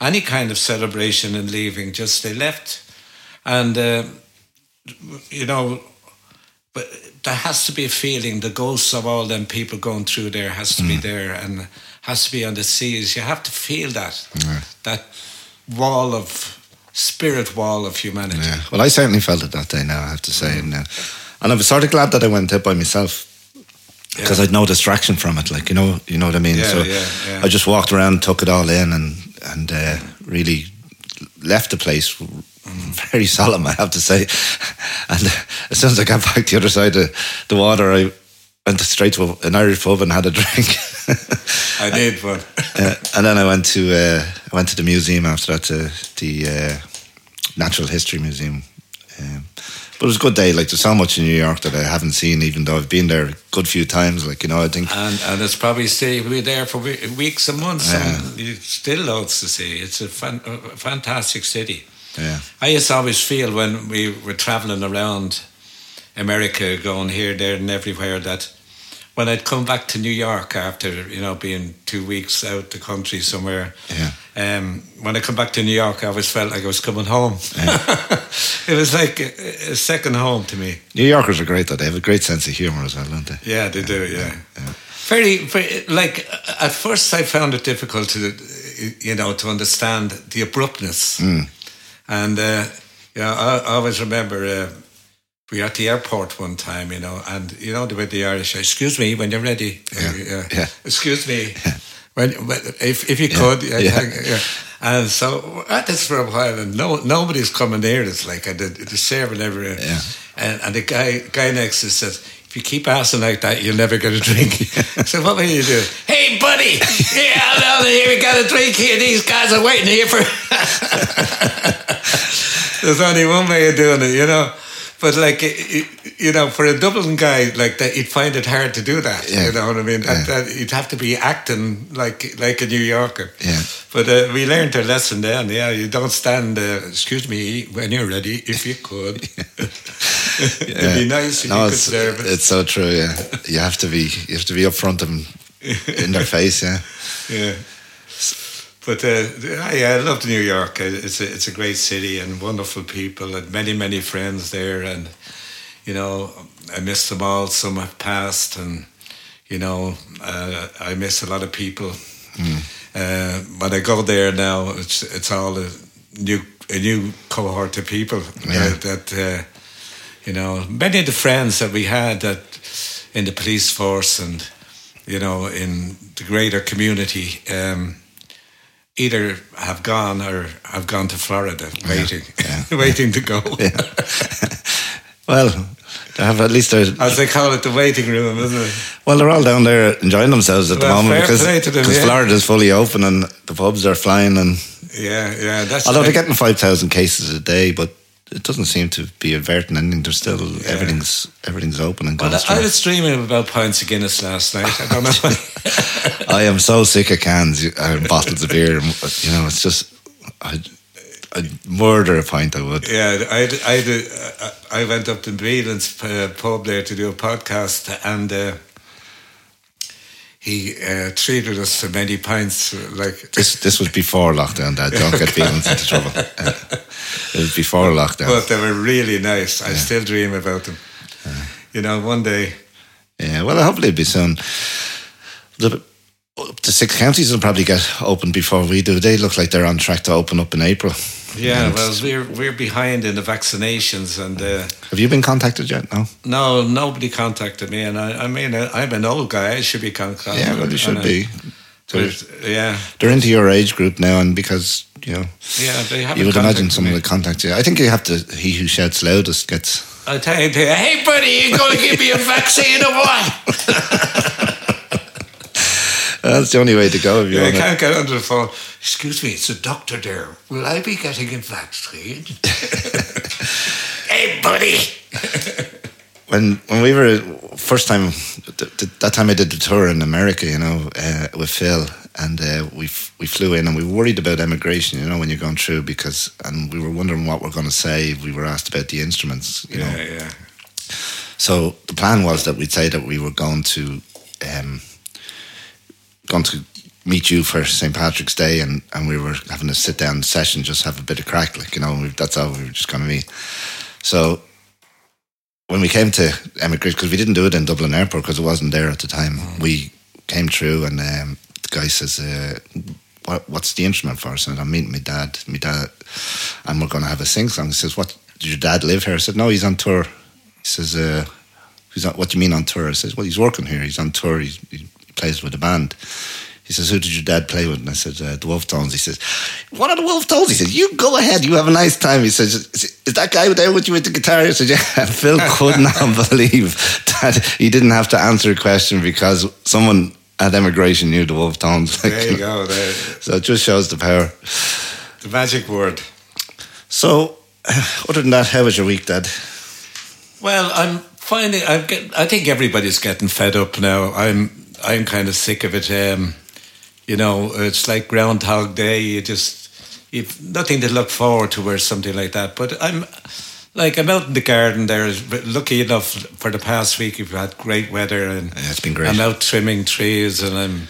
any kind of celebration in leaving. Just they left, and uh, you know, but there has to be a feeling. The ghosts of all them people going through there has to be there, and has to be on the seas. You have to feel that that wall of spirit wall of humanity. Yeah. Well, I certainly felt it that day. Now I have to say, and, uh, and I was sort of glad that I went out by myself because I'd no distraction from it. Like you know, you know what I mean. Yeah, so yeah, yeah. I just walked around, took it all in, and and uh, really left the place *laughs* very solemn. I have to say. And as soon as I got back to the other side of the water, I went straight to an Irish pub and had a *laughs* drink. I did, but *laughs* Uh, and then I went to uh, I went to the museum after that, to the uh, Natural History Museum. Um, but it was a good day. Like there's so much in New York that I haven't seen, even though I've been there a good few times. Like you know, I think and and it's probably stay be there for weeks and months, Yeah. and you still loads to see. It's a, fan, a fantastic city. Yeah, I used to always feel when we were traveling around America, going here, there, and everywhere, that when I'd come back to New York after you know being two weeks out the country somewhere, Yeah. um, when I come back to New York, I always felt like I was coming home. *laughs* it was like a, a second home to me. New Yorkers are great. Though they have a great sense of humor as well, don't they? Yeah, they do. Yeah, Very, very. Like at first, I found it difficult to, you know, to understand the abruptness. And uh, yeah, I, I always remember uh, we were at the airport one time, you know, and you know the way the Irish. Excuse me, when you're ready. Yeah, yeah. Excuse me. *laughs* When, when if if you Yeah, could, yeah, yeah. yeah. And so we're at this for a while, and no nobody's coming near us. Like and the, the server never. Yeah. And, and the guy guy next to us says, if you keep asking like that, you'll never get a drink. *laughs* so what will you do? Hey, buddy, yeah, down here we got a drink here. These guys are waiting here for. *laughs* There's only one way of doing it, you know. But like, it, it- you know, for a Dublin guy like that, he'd find it hard to do that. Yeah. You know what I mean? That, Yeah. that, you'd have to be acting like like a New Yorker. Yeah. But uh, we learned our lesson then. Yeah, you don't stand. Uh, excuse me, when you're ready, if you could. *laughs* *laughs* It'd be nice if No, you could it's, serve it. it's so true. Yeah, you have to be you have to be upfront and in their *laughs* face. Yeah, Yeah. But uh, I, I loved New York. Uh, It's a, it's a great city and wonderful people and many, many friends there. And, you know, I miss them all. Some have passed and, you know, uh, I miss a lot of people. Uh, when I go there now, it's it's all a new a new cohort of people Yeah. uh, that, uh, you know, many of the friends that we had that in the police force and, you know, in the greater community, um, either have gone or have gone to Florida, waiting, *laughs* yeah. waiting to go. *laughs* well, they have at least they're As they call it, the waiting room, isn't it? well, they're all down there enjoying themselves at the moment because to them, yeah. Florida's fully open and the pubs are flying and Yeah, yeah. That's Although they're getting five thousand cases a day, but it doesn't seem to be averting anything. There's still everything's everything's open and going Well, I was dreaming about pints of Guinness last night. I don't know. *laughs* I am so sick of cans and bottles of beer. You know, it's just I'd, I'd murder a pint. I would. yeah, I, I, I went up to Beelan's uh, pub there to do a podcast, and uh, he uh, treated us to many pints. Like This this was before lockdown. Dad, don't get feelings into *laughs* trouble. Uh, it was before lockdown. But they were really nice. I still dream about them. You know, one day. Yeah, well, hopefully it'll be soon. The, to six counties will probably get open before we do. They look like they're on track to open up in April. Yeah, well, we're we're behind in the vaccinations, and uh, have you been contacted yet? No. no, nobody contacted me. And I, I mean, I, I'm an old guy. I should be contacted. Yeah, well, you should I- be. They're, yeah, they're into your age group now, and because you know, yeah, they haven't. you would imagine contacted someone me. would contact you. I think you have to. He who shouts loudest gets. I tell you, hey buddy, you going to give me a vaccine or what? *laughs* That's the only way to go if you want. can't get under the phone. Excuse me, it's a doctor there. Will I be getting a vaccine? *laughs* hey buddy. *laughs* when when we were first time th- th- that time I did the tour in America, you know, uh, with Phil, and uh, we f- we flew in and we were worried about immigration, you know, when you're going through because and we were wondering what we're going to say. We were asked about the instruments, you know. Yeah, yeah. So the plan was that we'd say that we were going to um, going to meet you for St Patrick's Day, and, and we were having a sit down session, just have a bit of crack, like you know. We, that's how we were just going to meet. So when we came to emigrate, because we didn't do it in Dublin Airport because it wasn't there at the time, we came through, and um, the guy says. Uh, what, what's the instrument for? I said, I'm meeting my dad, my dad, and we're going to have a sing song. He says, what, did your dad live here? I said, no, he's on tour. He says, uh, he's on, what do you mean on tour? I says, well, he's working here. He's on tour. He's, he plays with a band. He says, who did your dad play with? And I said, uh, the Wolfe Tones. He says, what are the Wolfe Tones? He says, you go ahead. You have a nice time. He says, is, is that guy there with you with the guitar? I said, yeah. *laughs* Phil could not *laughs* believe that he didn't have to answer a question because someone at immigration knew the Wolfe Tones. Like, There you go. There. So it just shows the power. The magic word. So, *sighs* other than that, how was your week, Dad? Well, I'm finding. I'm get, I think everybody's getting fed up now. I'm. I'm kind of sick of it. Um, you know, it's like Groundhog Day. You just you've nothing to look forward to, or something like that. But I'm like I'm out in the garden there. Lucky enough for the past week, we've had great weather, and Yeah, it's been great. I'm out trimming trees, and I'm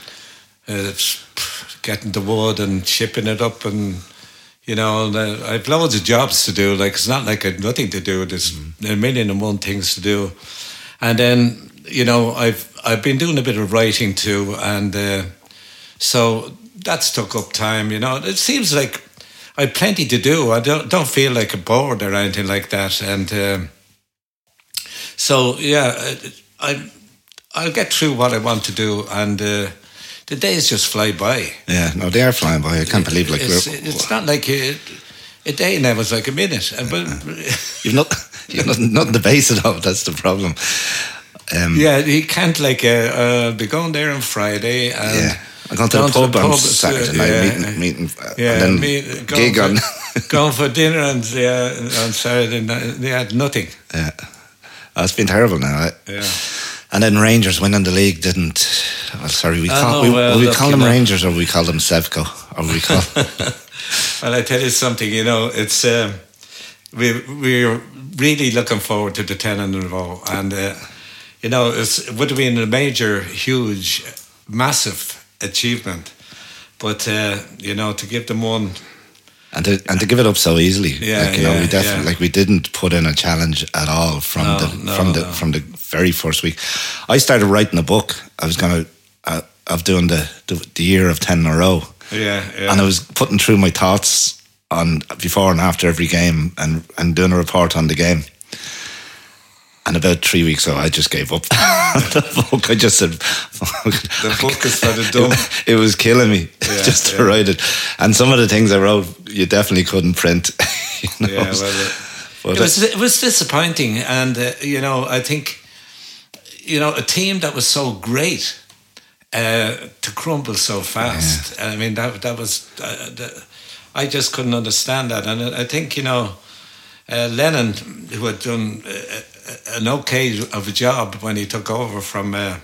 uh, getting the wood and shipping it up, and you know, and, uh, I've loads of jobs to do. Like it's not like I've nothing to do. There's a million and one things to do, and then you know, I've I've been doing a bit of writing too, and uh, so that's took up time. You know, it seems like I've plenty to do. I don't don't feel like a bored or anything like that, and um, so yeah, I I'll get through what I want to do, and uh, the days just fly by. Yeah, no, they are flying by. I can't believe like it's, it's not like a, a day now is like a minute, and but *laughs* you've not you've nothing, nothing to base at all. That's the problem. Um, yeah, you can't like uh, uh, be going there on Friday and. yeah. I'm going to down the pub on uh, Saturday night, yeah, meeting, meeting, uh, Yeah, and then me, gig for, on. *laughs* going for dinner and yeah, on Saturday night. They had nothing. yeah, oh, it's been terrible now. I- Yeah. And then Rangers winning the league didn't. Well, sorry, we call, know, we, well, we look, call them know. Rangers or we call them Sevco or we call. *laughs* Well, I tell you something. You know, it's um, we we're really looking forward to the ten in a row, and uh, you know, it's, it would have been a major, huge, massive achievement. But uh, you know, to give them one, and to and to give it up so easily. Yeah, like, you know, yeah, we definitely yeah. like we didn't put in a challenge at all from No, the no, from the no. from the very first week. I started writing a book. I was gonna uh, of doing the, the the year of ten in a row. yeah, yeah. and I was putting through my thoughts on before and after every game, and and doing a report on the game. And about three weeks ago, I just gave up *laughs* the book. I just said, the book is for the dumb. It, *laughs* it was killing me Yeah, *laughs* just to yeah. write it. And some of the things I wrote, you definitely couldn't print. you know? Yeah, well, But it was it was disappointing, and uh, you know, I think you know a team that was so great uh, to crumble so fast. I mean, that that was uh, the, I just couldn't understand that, and I think you know, uh, Lennon, who had done uh, an okay of a job when he took over from uh,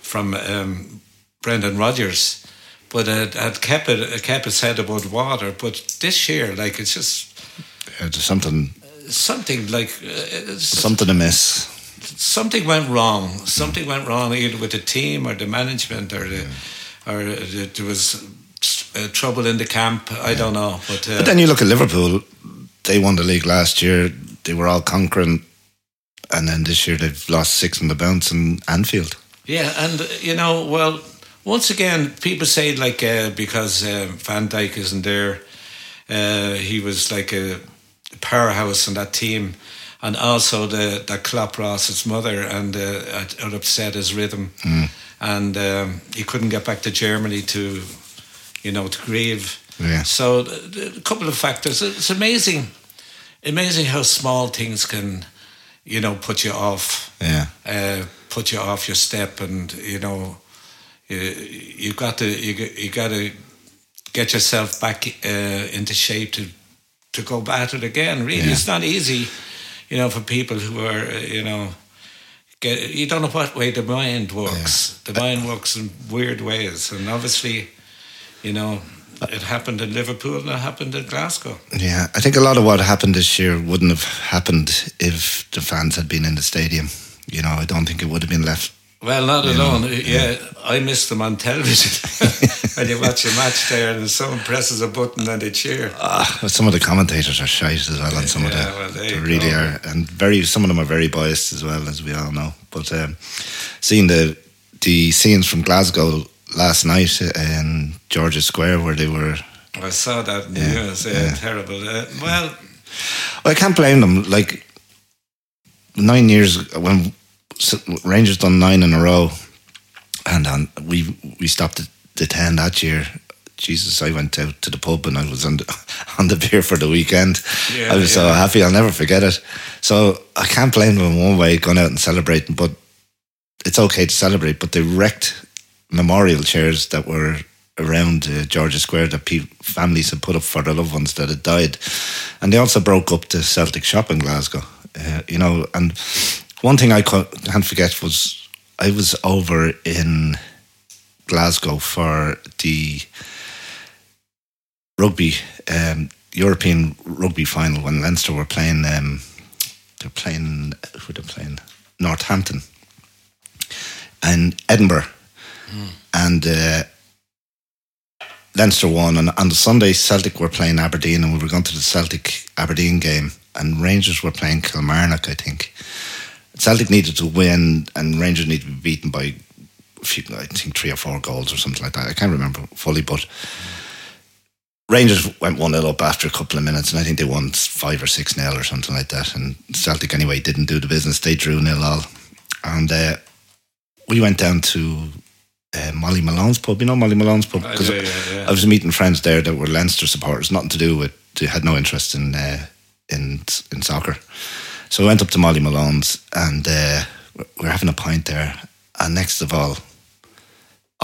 from um, Brendan Rodgers, but it had kept it kept his head above water. But this year, like it's just Yeah, there's something something like uh, something amiss. something went wrong. Something went wrong either with the team or the management or the or the, there was uh, trouble in the camp. I don't know, but, uh, But then you look at Liverpool; they won the league last year. They were all conquering, and then this year they've lost six on the bounce in Anfield. yeah, and uh, you know, well, once again, people say like uh, because uh, Van Dijk isn't there, uh, he was like a powerhouse in that team. And also the that Klopp Ross's mother and uh, it it upset his rhythm, and um, he couldn't get back to Germany to, you know, to grieve. Yeah. So a couple of factors. It's amazing, amazing how small things can, you know, put you off, Yeah, uh, put you off your step, and you know, you you got to you got- you got to get yourself back uh, into shape to to go at it again. Really, Yeah. it's not easy, you know, for people who are uh, you know. Get, you don't know what way the mind works. The mind works in weird ways, and obviously, you know, it happened in Liverpool and it happened in Glasgow. yeah. I think a lot of what happened this year wouldn't have happened if the fans had been in the stadium. You know, I don't think it would have been left. Well, not alone. know, yeah, I missed them on television. *laughs* when you watch a match there and someone presses a button and they cheer. Ah, but some of the commentators are shite as well, and some Yeah, of the well, they really go. are, and very some of them are very biased as well, as we all know. But um, seeing the the scenes from Glasgow last night in George's Square where they were I saw that in the Yeah, news. Yeah, yeah. Terrible. Uh, well, I can't blame them. Like nine years when Rangers done nine in a row, and we we stopped at the ten that year. Jesus, I went out to the pub and I was on the, *laughs* on the beer for the weekend. Yeah, I was so happy. I'll never forget it. So I can't blame them in one way going out and celebrating, but it's okay to celebrate. But they wrecked memorial chairs that were around uh, Georgia Square that pe- families had put up for their loved ones that had died, and they also broke up the Celtic shop in Glasgow. Uh, you know, and one thing I can't forget was I was over in Glasgow for the rugby um, European rugby final when Leinster were playing. Um, they're playing who they're playing Northampton and Edinburgh, and uh, Leinster won. And on the Sunday, Celtic were playing Aberdeen, and we were going to the Celtic Aberdeen game, and Rangers were playing Kilmarnock, I think. Celtic needed to win, and Rangers needed to be beaten by, few, I think, three or four goals or something like that. I can't remember fully, but Rangers went 1 0 up after a couple of minutes, and I think they won 5 or 6 0 or something like that. And Celtic, anyway, didn't do the business. They drew nil all. And uh, we went down to uh, Molly Malone's pub. You know Molly Malone's pub? because do, yeah, yeah. I was meeting friends there that were Leinster supporters, nothing to do with, they had no interest in uh, in in soccer. So I went up to Molly Malone's and uh, we we're having a pint there. And next of all,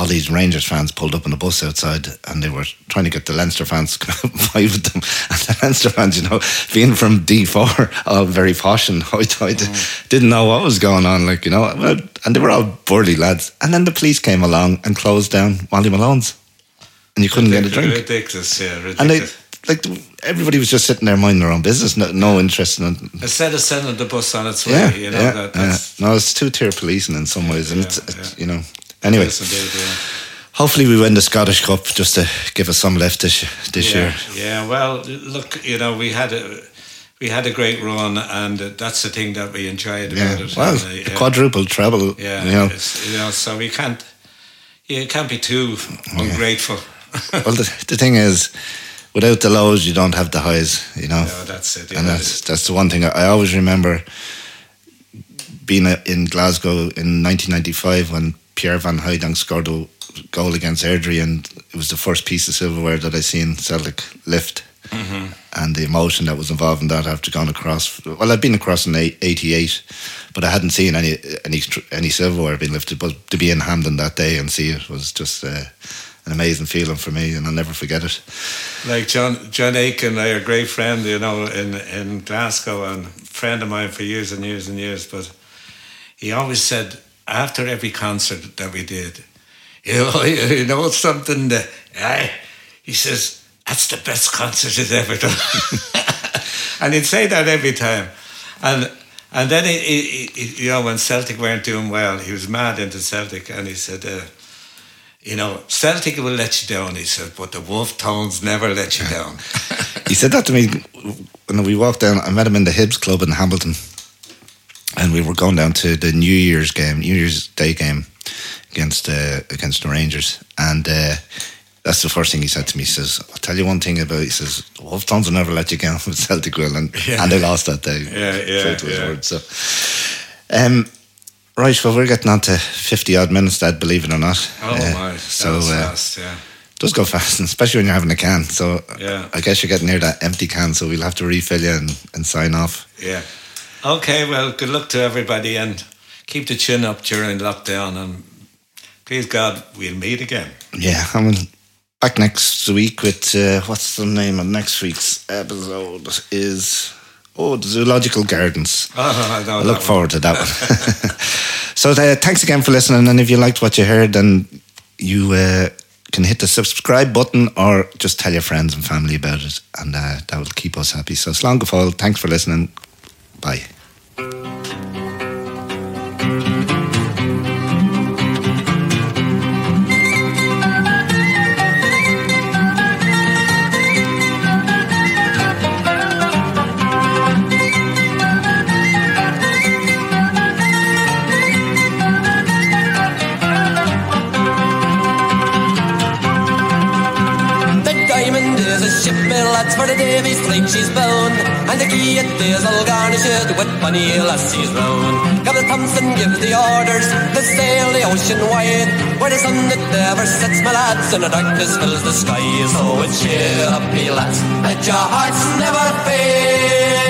all these Rangers fans pulled up on the bus outside and they were trying to get the Leinster fans *laughs* to come out and fight with them. *laughs* And the Leinster fans, you know, being from D4, *laughs* all very posh and hoity mm-hmm. didn't know what was going on, like, you know. And they were all burly lads. And then the police came along and closed down Molly Malone's. And you couldn't get a drink. Ridiculous, yeah, ridiculous. And they, like, everybody was just sitting there minding their own business, no, no interest in it. Instead of sending the bus on its way, Yeah, you know, yeah, that, yeah. that's No, it's two tier policing in some ways, and it's, it's you know. Anyway, yes, indeed, yeah. hopefully we win the Scottish Cup just to give us some lift this this yeah, year. Yeah, well, look, you know, we had a we had a great run, and that's the thing that we enjoyed Yeah, about it. well, And, uh, the yeah. quadruple treble. Yeah, you know. you know, so we can't, you can't be too ungrateful. *laughs* Well, the, the thing is, without the lows, you don't have the highs. You know, no, that's it. and yeah. that's that's the one thing I, I always remember being in Glasgow in 1995 when Pierre Van Hooydonk scored a goal against Airdrie, and it was the first piece of silverware that I seen Celtic lift. And the emotion that was involved in that after going across. Well, I'd been across in '88, but I hadn't seen any any any silverware being lifted. But to be in Hampden that day and see it was just uh, an amazing feeling for me, and I'll never forget it. Like John John Aiken, a great friend, you know, in in Glasgow, and friend of mine for years and years and years. But he always said after every concert that we did, *laughs* you know, you know something that, I, he says that's the best concert he's ever done, *laughs* and he'd say that every time, and. And then, he, he, he, you know, when Celtic weren't doing well, he was mad into Celtic, and he said, uh, you know, Celtic will let you down, he said, but the Wolfe Tones never let you down. *laughs* he said that to me when we walked down. I met him in the Hibs Club in Hamilton, and we were going down to the New Year's game, New Year's Day game against uh, against the Rangers, and uh, that's the first thing he said to me. He says, "I'll tell you one thing about." He says, "Wolfe Tones will never let you down with *laughs* Celtic will," and Yeah. and they lost that day. Yeah, yeah, to his yeah. word. So, um, right, well, we're getting on to fifty odd minutes, Dad. Believe it or not. Oh Uh, my, So that was uh, fast, yeah. does go fast, especially when you're having a can. So Yeah. I guess you're getting near that empty can, so we'll have to refill you and, and sign off. Yeah. Okay, well, good luck to everybody and keep the chin up during lockdown and please God, we'll meet again. Yeah, I mean, back next week with uh, what's the name of next week's episode is oh the zoological gardens. *laughs* Oh, I look one. forward to that one. *laughs* so uh, thanks again for listening, and if you liked what you heard, then you uh, can hit the subscribe button or just tell your friends and family about it, and uh, that will keep us happy. So Slán thanks for listening. Bye. The diamond is a ship, lads, for the Davis Strait she's bound. The quay it is all garnished with bonny lassies round. Captain Thompson gives the orders to sail the ocean wide, where the sun that never sets, my lads, and the darkness fills the sky. So it's cheer up, me lads, let your hearts never fail.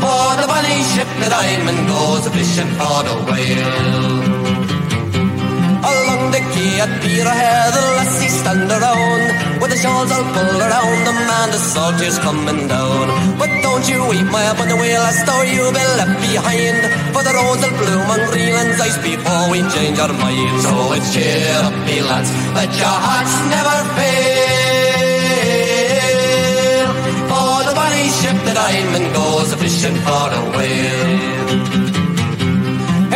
For the bonny ship, the diamond goes a fishing for the whale. Quay at Peterhead, the lassies stand around With the shawls all pulled around them and the salt is coming down. But don't you weep, my the wheel, as though you'll be left behind. For the rose will bloom on Greenland's ice before we change our minds So it's cheer up, me lads, let your hearts never fail. For the bonny ship, the diamond goes a fishing for a whale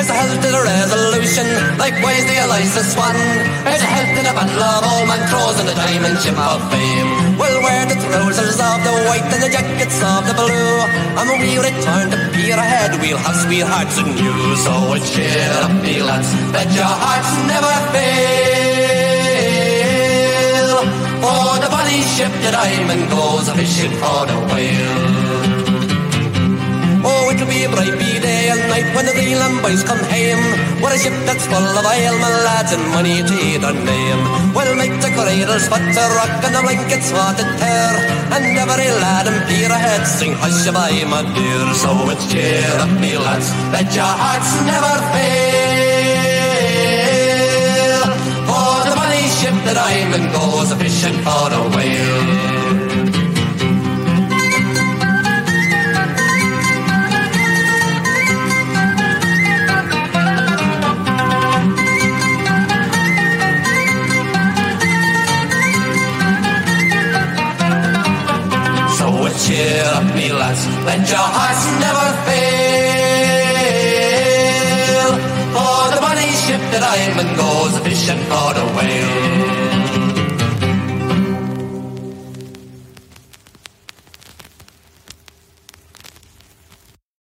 it's a health to the resolution, likewise the Eliza Swan. It's a health in a battle of all Montrose and the diamond ship of fame. We'll wear the trousers of the white and the jackets of the blue. And when we return to ahead, we'll have sweethearts and you. So cheer up, me lads, that your hearts never fail. For the bonny ship, the diamond goes a fishing for the whale. Oh, it'll be a bright be day and night when the Greenland boys come home. What a ship that's full of ale, my lads, and money to their name. We'll make the cradles fit to rock and the blankets what to tear. And every lad in Peterhead sing hush by my dear. So it's cheer up, me lads, let your hearts never fail. For the money ship the diamond goes a fishing for a whale. Cheer up, me lads, let your hearts never fail. For the money ship the diamond goes a fishing for the whale.